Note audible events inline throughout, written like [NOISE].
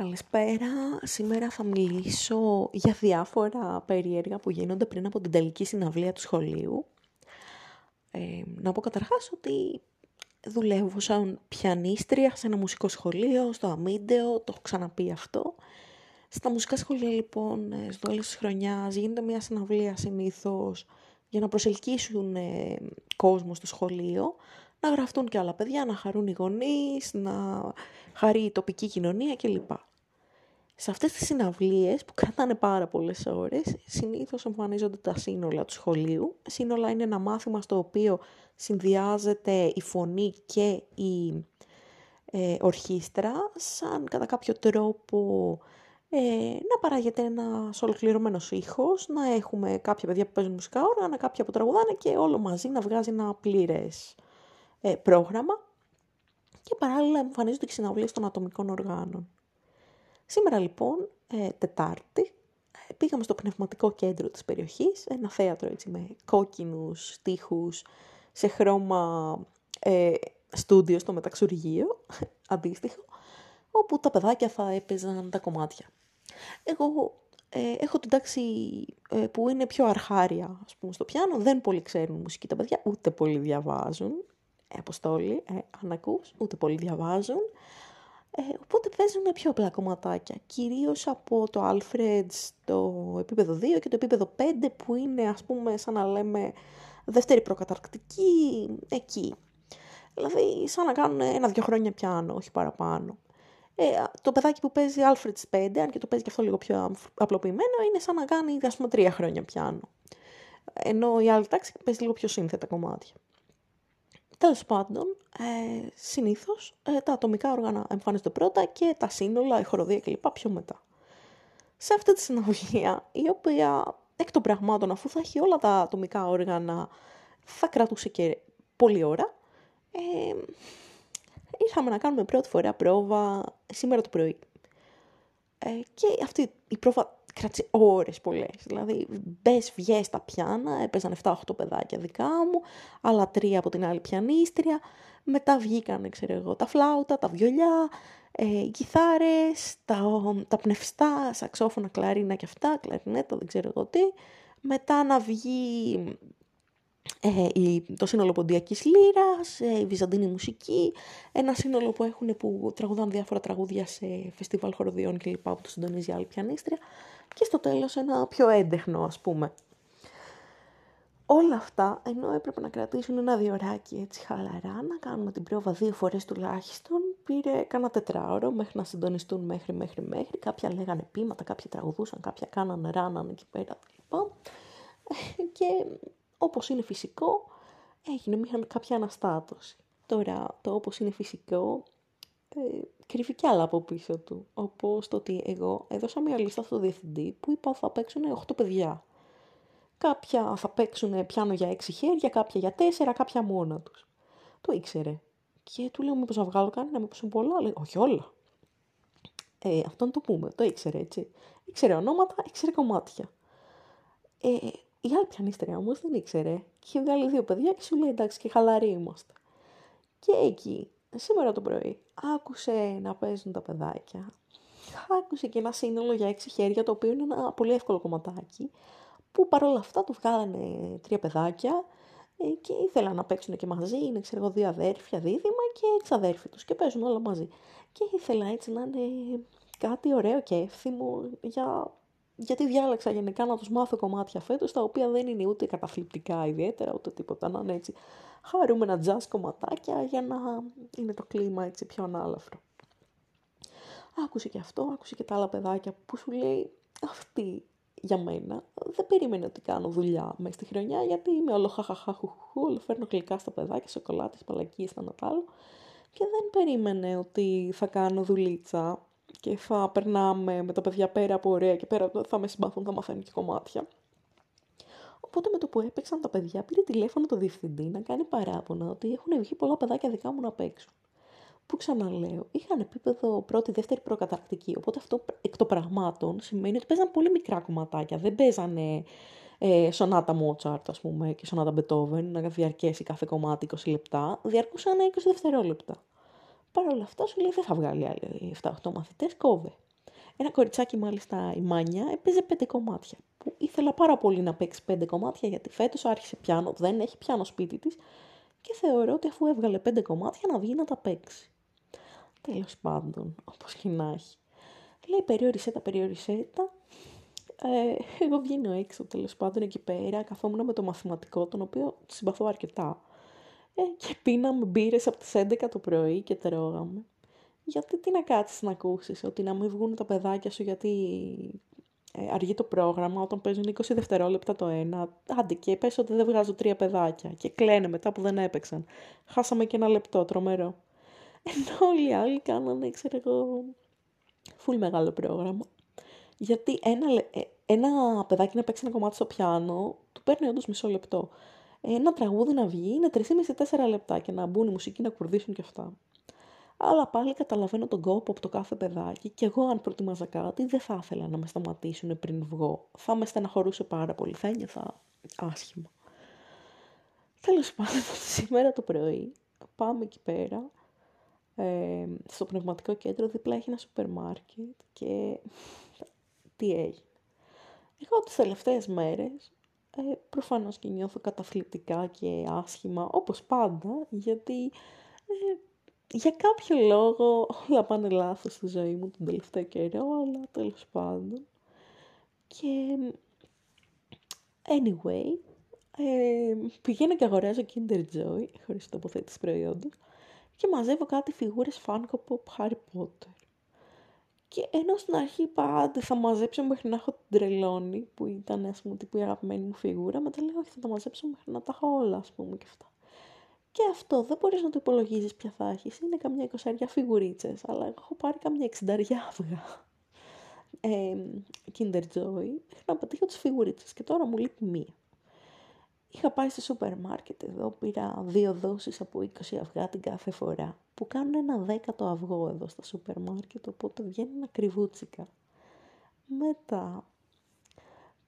Καλησπέρα. Σήμερα θα μιλήσω για διάφορα περίεργα που γίνονται πριν από την τελική συναυλία του σχολείου. Ε, να πω καταρχάς ότι δουλεύω σαν πιανίστρια σε ένα μουσικό σχολείο, στο Αμίντεο, το έχω ξαναπεί αυτό. Στα μουσικά σχολεία λοιπόν, ε, στο τέλος της χρονιάς, γίνεται μια συναυλία συνήθως για να προσελκύσουν ε, κόσμο στο σχολείο, να γραφτούν και άλλα παιδιά, να χαρούν οι γονείς, να χαρεί η τοπική κοινωνία κλπ. Σε αυτές τις συναυλίες που κρατάνε πάρα πολλές ώρες, συνήθως εμφανίζονται τα σύνολα του σχολείου. Σύνολα είναι ένα μάθημα στο οποίο συνδυάζεται η φωνή και η ε, ορχήστρα, σαν κατά κάποιο τρόπο ε, να παράγεται ένας ολοκληρωμένος ήχος, να έχουμε κάποια παιδιά που παίζουν μουσικά όργανα, κάποια που τραγουδάνε και όλο μαζί να βγάζει ένα πλήρες ε, πρόγραμμα και παράλληλα εμφανίζονται και συναυλίες των ατομικών οργάνων. Σήμερα λοιπόν, ε, Τετάρτη, ε, πήγαμε στο πνευματικό κέντρο της περιοχής, ένα θέατρο έτσι με κόκκινους στίχους, σε χρώμα ε, στούντιο στο μεταξουργείο, αντίστοιχο, όπου τα παιδάκια θα έπαιζαν τα κομμάτια. Εγώ ε, έχω την τάξη ε, που είναι πιο αρχάρια, ας πούμε, στο πιάνο, δεν πολύ ξέρουν μουσική τα παιδιά, ούτε πολύ διαβάζουν, ε, αποστόλη, ε, αν ακούς, ούτε πολύ διαβάζουν, ε, οπότε παίζουν πιο απλά κομματάκια, κυρίως από το Alfred στο επίπεδο 2 και το επίπεδο 5 που είναι ας πούμε σαν να λέμε δεύτερη προκαταρκτική εκεί. Δηλαδή σαν να κάνουν ένα-δυο χρόνια πιάνο, όχι παραπάνω. Ε, το παιδάκι που παίζει Alfred 5, αν και το παίζει και αυτό λίγο πιο απλοποιημένο, είναι σαν να κάνει ας πούμε τρία χρόνια πιάνο. Ενώ η άλλη τάξη παίζει λίγο πιο σύνθετα κομμάτια. Τέλος πάντων, ε, συνήθως ε, τα ατομικά όργανα εμφανίζονται πρώτα και τα σύνολα, η χοροδία κλπ. πιο μετά. Σε αυτή τη συναυλία, η οποία εκ των πραγμάτων, αφού θα έχει όλα τα ατομικά όργανα, θα κρατούσε και πολλή ώρα. Ε, ήρθαμε να κάνουμε πρώτη φορά πρόβα σήμερα το πρωί. Ε, και αυτή η πρόβα κράτησε ώρες πολλές. Δηλαδή, μπες βγες τα πιάνα, έπαιζαν 7-8 παιδάκια δικά μου, άλλα τρία από την άλλη πιανίστρια, μετά βγήκαν, ξέρω εγώ, τα φλάουτα, τα βιολιά, ε, οι κιθάρες, τα, τα πνευστά, σαξόφωνα, κλαρίνα και αυτά, κλαρινέτα, δεν ξέρω εγώ τι. Μετά να βγει ε, το σύνολο ποντιακής λύρας, ε, η βυζαντινή μουσική, ένα σύνολο που έχουν που τραγουδάνε διάφορα τραγούδια σε φεστιβάλ χοροδιών κλπ. που το συντονίζει άλλη πιανίστρια και στο τέλος ένα πιο έντεχνο ας πούμε. Όλα αυτά, ενώ έπρεπε να κρατήσουν ένα διωράκι έτσι χαλαρά, να κάνουμε την πρόβα δύο φορές τουλάχιστον, πήρε κάνα τετράωρο μέχρι να συντονιστούν μέχρι μέχρι μέχρι. Κάποια λέγανε πείματα, κάποια τραγουδούσαν, κάποια κάνανε ράνανε εκεί πέρα κλπ. Και όπως είναι φυσικό, έγινε μια κάποια αναστάτωση. Τώρα, το όπως είναι φυσικό, ε, κρύβει κι άλλα από πίσω του. Όπως το ότι εγώ έδωσα μια λίστα στο διευθυντή που είπα θα παίξουν 8 παιδιά. Κάποια θα παίξουν πιάνο για 6 χέρια, κάποια για 4, κάποια μόνα τους. Το ήξερε. Και του λέω μήπως να βγάλω κανένα, μήπως είναι πολλά. Λέει, όχι όλα. Ε, αυτό το πούμε, το ήξερε έτσι. Ήξερε ονόματα, ήξερε κομμάτια. Ε, η άλλη πιανίστρια όμως δεν ήξερε. Και είχε βγάλει δύο παιδιά και σου λέει εντάξει και χαλαροί είμαστε. Και εκεί σήμερα το πρωί άκουσε να παίζουν τα παιδάκια. Άκουσε και ένα σύνολο για έξι χέρια, το οποίο είναι ένα πολύ εύκολο κομματάκι, που παρόλα αυτά του βγάλανε τρία παιδάκια ε, και ήθελαν να παίξουν και μαζί. Είναι, ξέρω εγώ, δύο αδέρφια, δίδυμα και εξαδέρφοι τους και παίζουν όλα μαζί. Και ήθελα έτσι να είναι κάτι ωραίο και εύθυμο για γιατί διάλεξα γενικά να τους μάθω κομμάτια φέτος, τα οποία δεν είναι ούτε καταθλιπτικά ιδιαίτερα, ούτε τίποτα, να είναι έτσι χαρούμενα jazz κομματάκια για να είναι το κλίμα έτσι πιο ανάλαφρο. Άκουσε και αυτό, άκουσε και τα άλλα παιδάκια που σου λέει αυτή για μένα δεν περίμενε ότι κάνω δουλειά μέσα στη χρονιά γιατί είμαι όλο χαχαχαχουχού, όλο φέρνω γλυκά στα παιδάκια, σοκολάτες, παλακίες, τα άλλο και δεν περίμενε ότι θα κάνω δουλίτσα και θα περνάμε με τα παιδιά πέρα από ωραία και πέρα θα με συμπαθούν, θα μαθαίνουν και κομμάτια. Οπότε με το που έπαιξαν τα παιδιά πήρε τηλέφωνο το διευθυντή να κάνει παράπονα ότι έχουν βγει πολλά παιδάκια δικά μου να παίξουν. Που ξαναλέω, είχαν επίπεδο πρώτη, δεύτερη προκαταρκτική. Οπότε αυτό εκ των πραγμάτων σημαίνει ότι παίζαν πολύ μικρά κομματάκια. Δεν παίζανε ε, σονάτα Μότσαρτ, ας πούμε, και σονάτα Μπετόβεν, να διαρκέσει κάθε κομμάτι 20 λεπτά. Διαρκούσαν 20 δευτερόλεπτα. Παρ' όλα αυτά σου λέει δεν θα βγάλει άλλοι 7-8 μαθητές, κόβε. Ένα κοριτσάκι μάλιστα η Μάνια έπαιζε πέντε κομμάτια. Που ήθελα πάρα πολύ να παίξει πέντε κομμάτια γιατί φέτος άρχισε πιάνο, δεν έχει πιάνο σπίτι της και θεωρώ ότι αφού έβγαλε πέντε κομμάτια να βγει να τα παίξει. Τέλος πάντων, όπως και να έχει. Λέει περιόρισέ τα, περιόρισέ τα. Ε, εγώ βγαίνω έξω τέλος πάντων εκεί πέρα, καθόμουν με το μαθηματικό, τον οποίο συμπαθώ αρκετά. Ε, και πίναμε μπύρες από τις 11 το πρωί και τρώγαμε. Γιατί τι να κάτσεις να ακούσεις, ότι να μην βγουν τα παιδάκια σου γιατί ε, αργεί το πρόγραμμα όταν παίζουν 20 δευτερόλεπτα το ένα. Άντε και πες ότι δεν βγάζω τρία παιδάκια και κλαίνε μετά που δεν έπαιξαν. Χάσαμε και ένα λεπτό, τρομερό. Ενώ όλοι οι άλλοι κάνανε, ξέρω εγώ, φουλ μεγάλο πρόγραμμα. Γιατί ένα, ε, ένα παιδάκι να παίξει ένα κομμάτι στο πιάνο, του παίρνει όντως μισό λεπτό. Ένα τραγούδι να βγει είναι 3,5-4 λεπτά και να μπουν οι μουσικοί να κουρδίσουν και αυτά. Αλλά πάλι καταλαβαίνω τον κόπο από το κάθε παιδάκι και εγώ αν προτιμάζα κάτι δεν θα ήθελα να με σταματήσουν πριν βγω. Θα με στεναχωρούσε πάρα πολύ, θα ένιωθα άσχημα. Τέλος πάντων, [LAUGHS] σήμερα το πρωί πάμε εκεί πέρα, ε, στο πνευματικό κέντρο, δίπλα έχει ένα σούπερ μάρκετ και [LAUGHS] τι έγινε. Εγώ τις τελευταίες μέρες ε, προφανώς και νιώθω καταθλιπτικά και άσχημα, όπως πάντα, γιατί ε, για κάποιο λόγο όλα πάνε λάθος στη ζωή μου τον τελευταίο καιρό, αλλά τέλος πάντων. Και anyway, ε, πηγαίνω και αγοράζω Kinder Joy, χωρίς τοποθέτηση προϊόντος, και μαζεύω κάτι φιγούρες Funko Pop Harry Potter. Και ενώ στην αρχή πάντα θα μαζέψω μέχρι να έχω την τρελόνη, που ήταν ας πούμε τύπου η αγαπημένη μου φιγούρα, μετά λέω όχι θα τα μαζέψω μέχρι να τα έχω όλα ας πούμε και αυτά. Και αυτό δεν μπορείς να το υπολογίζεις ποια θα έχεις. Είναι καμιά εικοσαριά φιγουρίτσες, αλλά έχω πάρει καμιά εξινταριά αυγά. Ε, Kinder Joy, να πετύχω τις φιγουρίτσες και τώρα μου λείπει μία. Είχα πάει στο σούπερ μάρκετ εδώ, πήρα δύο δόσεις από 20 αυγά την κάθε φορά, που κάνουν ένα δέκατο αυγό εδώ στα σούπερ μάρκετ, οπότε βγαίνουν ακριβούτσικα. Μετά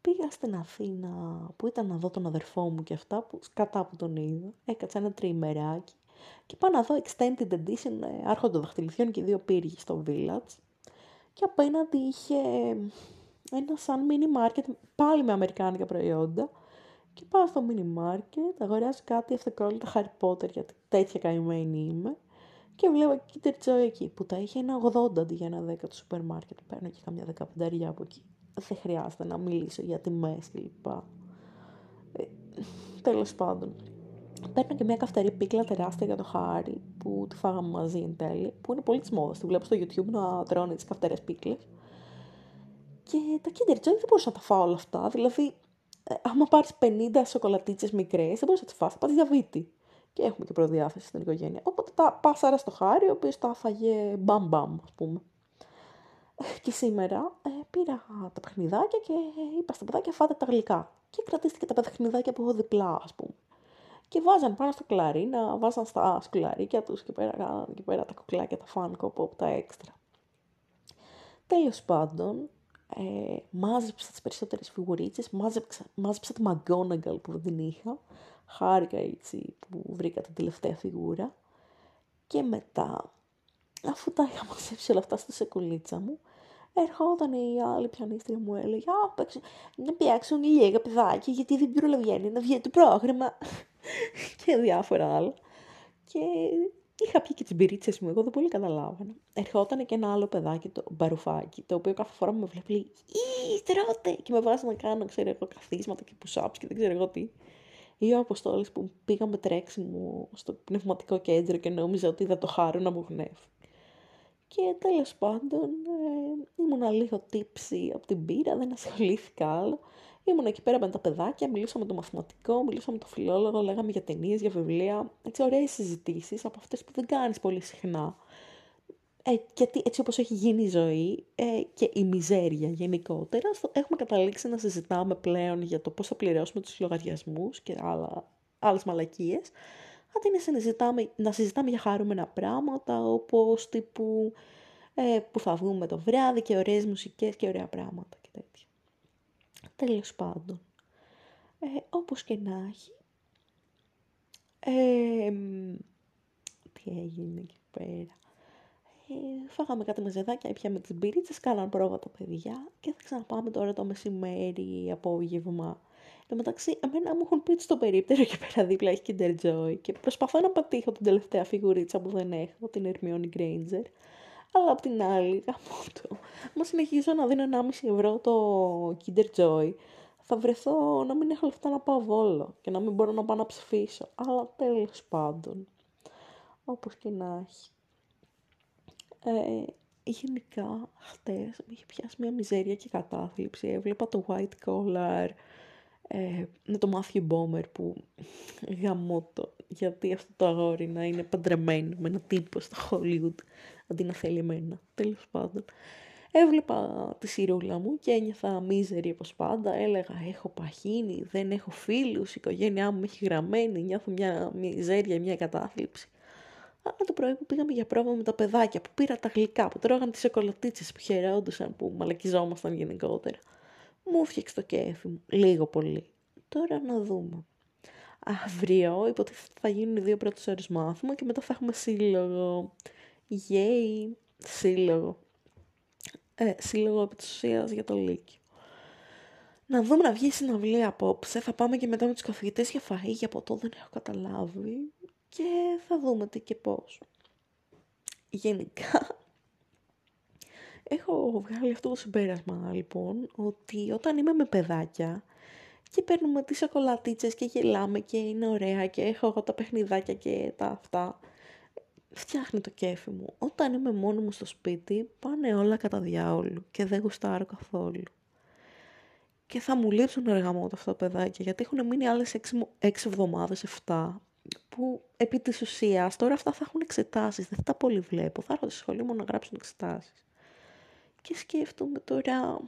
πήγα στην Αθήνα που ήταν να δω τον αδερφό μου και αυτά, που κατά που τον είδα, έκατσα ένα τριημεράκι και πάω να δω extended edition ε, άρχοντο δαχτυλιθιών και δύο πύργοι στο Village και απέναντι είχε ένα σαν mini market πάλι με αμερικάνικα προϊόντα και πάω στο mini market, αγοράζω κάτι αυτοκόλλητα Harry Potter γιατί τέτοια καημένη είμαι και βλέπω Kinder Joy εκεί που τα είχε ένα 80 αντί για ένα 10 το σούπερ μάρκετ. Παίρνω και καμιά 15 από εκεί. Δεν χρειάζεται να μιλήσω για τιμές κλπ. Ε, τέλος πάντων. Παίρνω και μια καυτερή πίκλα τεράστια για το χάρι που τη φάγαμε μαζί εν τέλει, που είναι πολύ της μόδας. Τη βλέπω στο YouTube να τρώνε τις καυτερές πίκλες. Και τα Kinder Joy δεν μπορούσα να τα φάω όλα αυτά. Δηλαδή, ε, άμα πάρεις 50 σοκολατίτσες μικρές, δεν μπορείς να τις φας, θα πάρεις διαβήτη. Και έχουμε και προδιάθεση στην οικογένεια. Οπότε τα πάσαρα στο χάρι, ο οποίος τα φάγε μπαμ μπαμ, ας πούμε. Και σήμερα ε, πήρα τα παιχνιδάκια και είπα στα παιδάκια φάτε τα γλυκά. Και κρατήστηκε τα παιχνιδάκια που έχω διπλά, ας πούμε. Και βάζαν πάνω στο κλαρίνα, βάζαν στα σκουλαρίκια τους και πέρα, και πέρα τα κουκλάκια, τα φάνκο από τα έξτρα. Τέλος πάντων, ε, μάζεψα τις περισσότερες φιγουρίτσες, μάζεψα, μάζεψα τη McGonagall που δεν την είχα, χάρηκα έτσι που βρήκα την τελευταία φιγούρα και μετά, αφού τα είχα μαζέψει όλα αυτά στη σεκουλίτσα μου, ερχόταν η άλλη πιανίστρια μου έλεγε «Α, παίξω, να πιάξουν λίγα παιδάκια γιατί δεν προλαβαίνει να βγει το πρόγραμμα» [LAUGHS] και διάφορα άλλα. Και είχα πει και τις μπυρίτσες μου, εγώ δεν πολύ καταλάβανα. Ερχόταν και ένα άλλο παιδάκι, το μπαρουφάκι, το οποίο κάθε φορά μου βλέπει λέει Ι, τρώτε! Και με βάζει να κάνω, ξέρω εγώ, καθίσματα και push-ups και δεν ξέρω εγώ τι. Ή ο Αποστόλης που πήγαμε τρέξιμο στο πνευματικό κέντρο και νόμιζα ότι θα το χάρω να μου γνεύει. Και τέλος πάντων ε, ήμουν λίγο τύψη από την πύρα, δεν ασχολήθηκα άλλο. Ήμουν εκεί πέρα με τα παιδάκια, μιλούσαμε με το μαθηματικό, μιλούσαμε με το φιλόλογο, λέγαμε για ταινίες, για βιβλία. Έτσι, ωραίες συζητήσεις από αυτές που δεν κάνεις πολύ συχνά. Ε, γιατί έτσι όπως έχει γίνει η ζωή ε, και η μιζέρια γενικότερα, έχουμε καταλήξει να συζητάμε πλέον για το πώς θα πληρώσουμε τους λογαριασμούς και άλλα, άλλες μαλακίες, αντί να συζητάμε, να συζητάμε για χαρούμενα πράγματα, όπως τύπου ε, που θα βγούμε το βράδυ και ωραίες μουσικές και ωραία πράγματα και τέτοια. Τέλος πάντων, ε, όπως και να έχει, ε, τι έγινε εκεί πέρα. φάγαμε κάτι μεζεδάκια, έπιαμε τις μπυρίτσες, κάναν πρόβα τα παιδιά και θα ξαναπάμε τώρα το μεσημέρι, απόγευμα. Εν τω μεταξύ, εμένα μου έχουν πει στο περίπτερο και πέρα δίπλα έχει Kinder Joy και προσπαθώ να πατήχω την τελευταία φιγουρίτσα που δεν έχω, την Hermione Granger. Αλλά απ' την άλλη, το, μα συνεχίζω να δίνω 1,5 ευρώ το Kinder Joy, θα βρεθώ να μην έχω λεφτά να πάω βόλο και να μην μπορώ να πάω να ψηφίσω. Αλλά τέλος πάντων, όπως και να έχει. Ε, γενικά, χτες με είχε πιάσει μια μιζέρια και κατάθλιψη. Έβλεπα το White Collar ε, με το Matthew Bomber που γαμώτο. Γιατί αυτό το αγόρι να είναι παντρεμένο με ένα τύπο στο Hollywood αντί να θέλει εμένα. Τέλος πάντων. Έβλεπα τη σιρούλα μου και ένιωθα μίζερη όπως πάντα. Έλεγα έχω παχύνει, δεν έχω φίλους, η οικογένειά μου έχει γραμμένη, νιώθω μια μιζέρια, μια κατάθλιψη. Αλλά το πρωί που πήγαμε για πρόβα με τα παιδάκια, που πήρα τα γλυκά, που τρώγαν τις σοκολατίτσες, που χαιρόντουσαν, που μαλακιζόμασταν γενικότερα. Μου φτιάξε το κέφι μου, λίγο πολύ. Τώρα να δούμε. Αύριο υποτίθεται θα γίνουν οι δύο πρώτες ώρες μάθημα και μετά θα έχουμε σύλλογο. Yay, σύλλογο. Ε, σύλλογο επί για το Λύκειο. Να δούμε να βγει η συναυλία απόψε. Θα πάμε και μετά με τους καθηγητές για φαΐ, για ποτό δεν έχω καταλάβει. Και θα δούμε τι και πώς. Γενικά, έχω βγάλει αυτό το συμπέρασμα λοιπόν, ότι όταν είμαι με παιδάκια και παίρνουμε τις σοκολατίτσες και γελάμε και είναι ωραία και έχω εγώ τα παιχνιδάκια και τα αυτά, φτιάχνει το κέφι μου. Όταν είμαι μόνο μου στο σπίτι, πάνε όλα κατά διάολου και δεν γουστάρω καθόλου. Και θα μου λείψουν εργαμό αυτά τα παιδάκια, γιατί έχουν μείνει άλλες έξι, εβδομάδες, εφτά, που επί της ουσίας τώρα αυτά θα έχουν εξετάσεις, δεν θα τα πολύ βλέπω, θα έρθω στη σχολή μου να γράψουν εξετάσεις. Και σκέφτομαι τώρα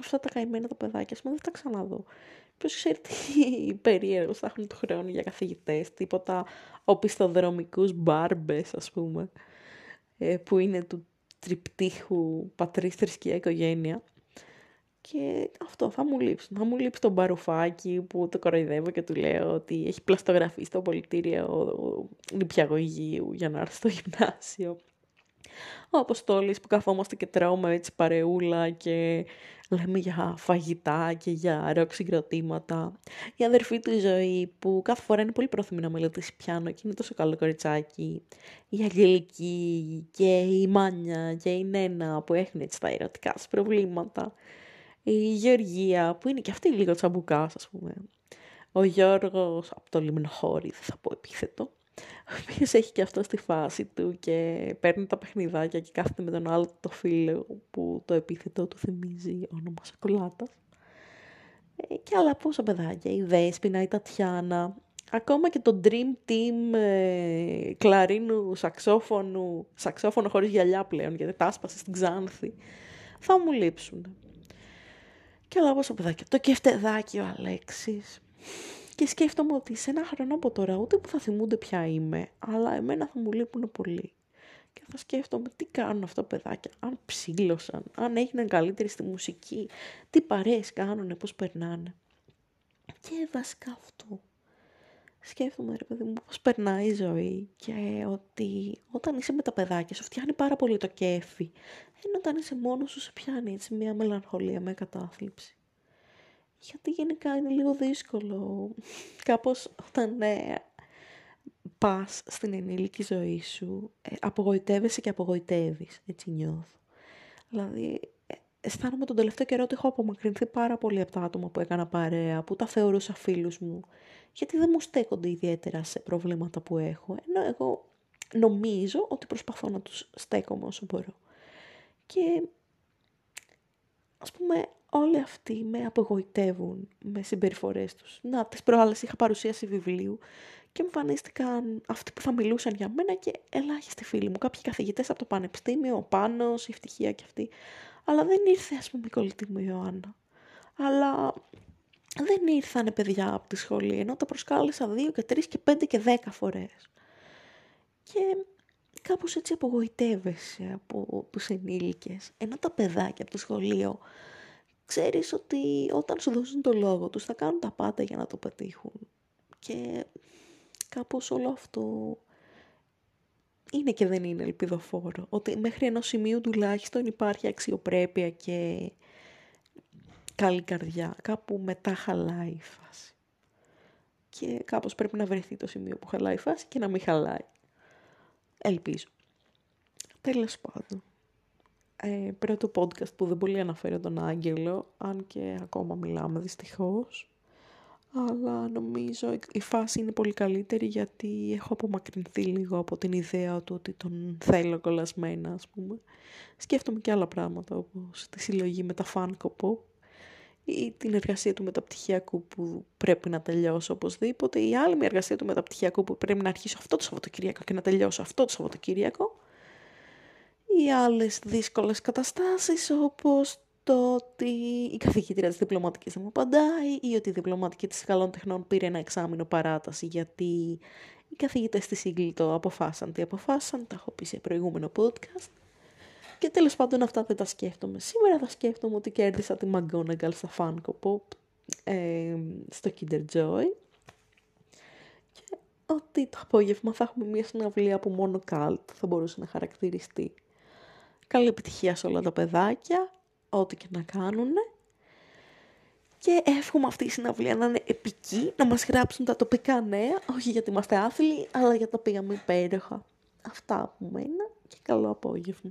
αυτά τα καημένα τα παιδάκια, πούμε, δεν θα τα ξαναδώ. Ποιος ξέρει τι [LAUGHS] περίεργο θα έχουν το χρόνο για καθηγητές, τίποτα οπισθοδρομικούς μπάρμπες ας πούμε, ε, που είναι του τριπτύχου πατρίς θρησκεία οικογένεια. Και αυτό θα μου λείψει. Θα μου λείψει το μπαρουφάκι που το κοροϊδεύω και του λέω ότι έχει πλαστογραφεί στο πολιτήριο νηπιαγωγείου για να έρθει στο γυμνάσιο. Ο Αποστόλης που καθόμαστε και τρώμε έτσι παρεούλα και λέμε για φαγητά και για ροκ συγκροτήματα. Η αδερφή του η Ζωή που κάθε φορά είναι πολύ πρόθυμη να μελετήσει πιάνο και είναι τόσο καλό κοριτσάκι. Η Αγγελική και η Μάνια και η Νένα που έχουν έτσι τα ερωτικά προβλήματα. Η Γεωργία που είναι και αυτή λίγο τσαμπουκάς ας πούμε. Ο Γιώργος από το Λιμνοχώρι, δεν θα πω επίθετο ο οποίος έχει και αυτό στη φάση του και παίρνει τα παιχνιδάκια και κάθεται με τον άλλο το φίλο που το επίθετο του θυμίζει όνομα σακουλάτας. Ε, και άλλα πόσα παιδάκια, η Δέσποινα, η Τατιάνα, ακόμα και το Dream Team ε, κλαρίνου, σαξόφωνου, σαξόφωνο χωρίς γυαλιά πλέον, γιατί τα άσπασε στην Ξάνθη, θα μου λείψουν. Και άλλα πόσα παιδάκια. Το κεφτεδάκι ο Αλέξης, και σκέφτομαι ότι σε ένα χρόνο από τώρα ούτε που θα θυμούνται ποια είμαι, αλλά εμένα θα μου λείπουν πολύ. Και θα σκέφτομαι τι κάνουν αυτά τα παιδάκια, αν ψήλωσαν, αν έγιναν καλύτεροι στη μουσική, τι παρέες κάνουν, πώς περνάνε. Και βασικά αυτό. Σκέφτομαι ρε παιδί μου πώς περνάει η ζωή και ότι όταν είσαι με τα παιδάκια σου φτιάχνει πάρα πολύ το κέφι. Ενώ όταν είσαι μόνος σου σε πιάνει έτσι μια μελαγχολία, μια κατάθλιψη γιατί γενικά είναι λίγο δύσκολο. Κάπως όταν ε, πας στην ενήλικη ζωή σου, ε, απογοητεύεσαι και απογοητεύεις, έτσι νιώθω. Δηλαδή, ε, αισθάνομαι τον τελευταίο καιρό ότι έχω απομακρυνθεί πάρα πολύ από τα άτομα που έκανα παρέα, που τα θεωρούσα φίλους μου, γιατί δεν μου στέκονται ιδιαίτερα σε προβλήματα που έχω, ενώ εγώ νομίζω ότι προσπαθώ να τους στέκομαι όσο μπορώ. Και ας πούμε, όλοι αυτοί με απογοητεύουν με συμπεριφορές τους. Να, τις προάλλες είχα παρουσίαση βιβλίου και εμφανίστηκαν αυτοί που θα μιλούσαν για μένα και ελάχιστοι φίλοι μου. Κάποιοι καθηγητές από το πανεπιστήμιο, ο Πάνος, η Ευτυχία και αυτοί. Αλλά δεν ήρθε ας πούμε η κολλητή μου η Ιωάννα. Αλλά δεν ήρθανε παιδιά από τη σχολή, ενώ τα προσκάλεσα δύο και τρεις και πέντε και δέκα φορές. Και κάπως έτσι απογοητεύεσαι από τους ενήλικες. Ενώ τα παιδάκια από το σχολείο ξέρεις ότι όταν σου δώσουν το λόγο τους θα κάνουν τα πάντα για να το πετύχουν. Και κάπως όλο αυτό είναι και δεν είναι ελπιδοφόρο. Ότι μέχρι ενός σημείου τουλάχιστον υπάρχει αξιοπρέπεια και καλή καρδιά. Κάπου μετά χαλάει η φάση. Και κάπως πρέπει να βρεθεί το σημείο που χαλάει η φάση και να μην χαλάει. Ελπίζω. Τέλος πάντων. Ε, πρώτο podcast που δεν πολύ αναφέρω τον Άγγελο, αν και ακόμα μιλάμε δυστυχώς. Αλλά νομίζω η φάση είναι πολύ καλύτερη γιατί έχω απομακρυνθεί λίγο από την ιδέα του ότι τον θέλω κολλασμένα, ας πούμε. Σκέφτομαι και άλλα πράγματα, όπως τη συλλογή με τα Funko ή την εργασία του μεταπτυχιακού που πρέπει να τελειώσω οπωσδήποτε ή άλλη μια εργασία του μεταπτυχιακού που πρέπει να αρχίσω αυτό το Σαββατοκύριακο και να τελειώσω αυτό το Σαββατοκύριακο ή άλλες δύσκολες καταστάσεις όπως το ότι η καθηγήτρια της διπλωματικής δεν μου απαντάει ή ότι η διπλωματική της καλών τεχνών πήρε ένα εξάμεινο παράταση γιατί οι καθηγητές της Ίγκλητο αποφάσισαν τι αποφάσισαν, τα έχω πει σε προηγούμενο podcast. Και τέλος πάντων αυτά δεν τα σκέφτομαι. Σήμερα θα σκέφτομαι ότι κέρδισα τη McGonagall στα Funko Pop ε, στο Kinder Joy και ότι το απόγευμα θα έχουμε μια συναυλία που μόνο Cult θα μπορούσε να χαρακτηριστεί. Καλή επιτυχία σε όλα τα παιδάκια, ό,τι και να κάνουν. Και εύχομαι αυτή η συναυλία να είναι επική, να μας γράψουν τα τοπικά νέα, όχι γιατί είμαστε άθλοι, αλλά για τα πήγαμε υπέροχα. Αυτά από μένα και καλό απόγευμα.